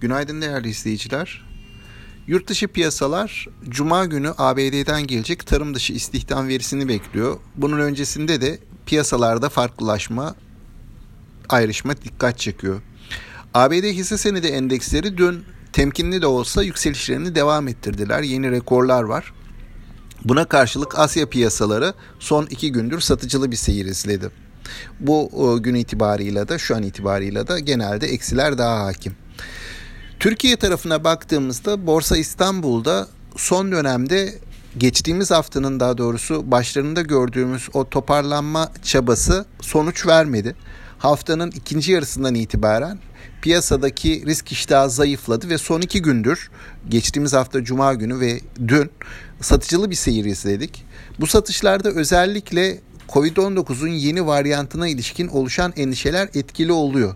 Günaydın değerli izleyiciler. Yurt dışı piyasalar Cuma günü ABD'den gelecek tarım dışı istihdam verisini bekliyor. Bunun öncesinde de piyasalarda farklılaşma, ayrışma dikkat çekiyor. ABD hisse senedi endeksleri dün temkinli de olsa yükselişlerini devam ettirdiler. Yeni rekorlar var. Buna karşılık Asya piyasaları son iki gündür satıcılı bir seyir izledi. Bu e, gün itibarıyla da şu an itibarıyla da genelde eksiler daha hakim. Türkiye tarafına baktığımızda Borsa İstanbul'da son dönemde geçtiğimiz haftanın daha doğrusu başlarında gördüğümüz o toparlanma çabası sonuç vermedi. Haftanın ikinci yarısından itibaren piyasadaki risk iştahı zayıfladı ve son iki gündür geçtiğimiz hafta cuma günü ve dün satıcılı bir seyir izledik. Bu satışlarda özellikle Covid-19'un yeni varyantına ilişkin oluşan endişeler etkili oluyor.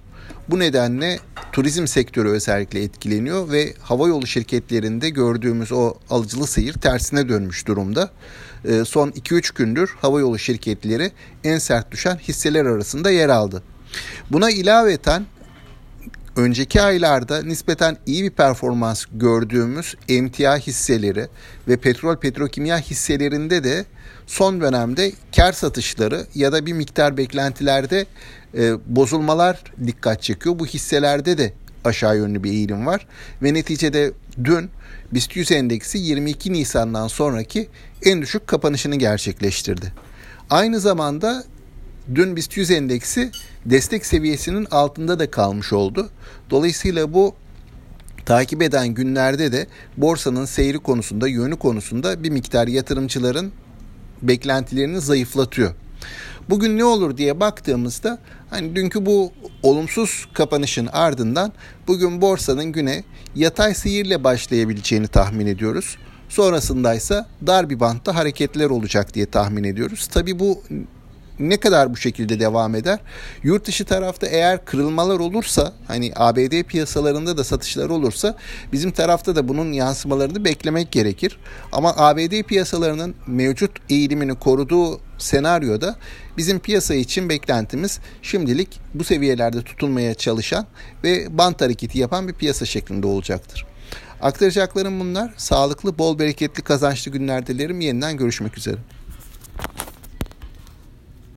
Bu nedenle turizm sektörü özellikle etkileniyor ve havayolu şirketlerinde gördüğümüz o alıcılı seyir tersine dönmüş durumda. Ee, son 2-3 gündür havayolu şirketleri en sert düşen hisseler arasında yer aldı. Buna ilaveten önceki aylarda nispeten iyi bir performans gördüğümüz emtia hisseleri ve petrol petrokimya hisselerinde de son dönemde kar satışları ya da bir miktar beklentilerde e, bozulmalar dikkat çekiyor. Bu hisselerde de aşağı yönlü bir eğilim var ve neticede dün BIST 100 endeksi 22 Nisan'dan sonraki en düşük kapanışını gerçekleştirdi. Aynı zamanda dün BIST 100 endeksi destek seviyesinin altında da kalmış oldu. Dolayısıyla bu takip eden günlerde de borsanın seyri konusunda, yönü konusunda bir miktar yatırımcıların beklentilerini zayıflatıyor. Bugün ne olur diye baktığımızda hani dünkü bu olumsuz kapanışın ardından bugün borsanın güne yatay seyirle başlayabileceğini tahmin ediyoruz. Sonrasındaysa dar bir bantta hareketler olacak diye tahmin ediyoruz. Tabii bu ne kadar bu şekilde devam eder? Yurt dışı tarafta eğer kırılmalar olursa hani ABD piyasalarında da satışlar olursa bizim tarafta da bunun yansımalarını beklemek gerekir. Ama ABD piyasalarının mevcut eğilimini koruduğu senaryoda bizim piyasa için beklentimiz şimdilik bu seviyelerde tutunmaya çalışan ve bant hareketi yapan bir piyasa şeklinde olacaktır. Aktaracaklarım bunlar. Sağlıklı, bol bereketli, kazançlı günler dilerim. Yeniden görüşmek üzere.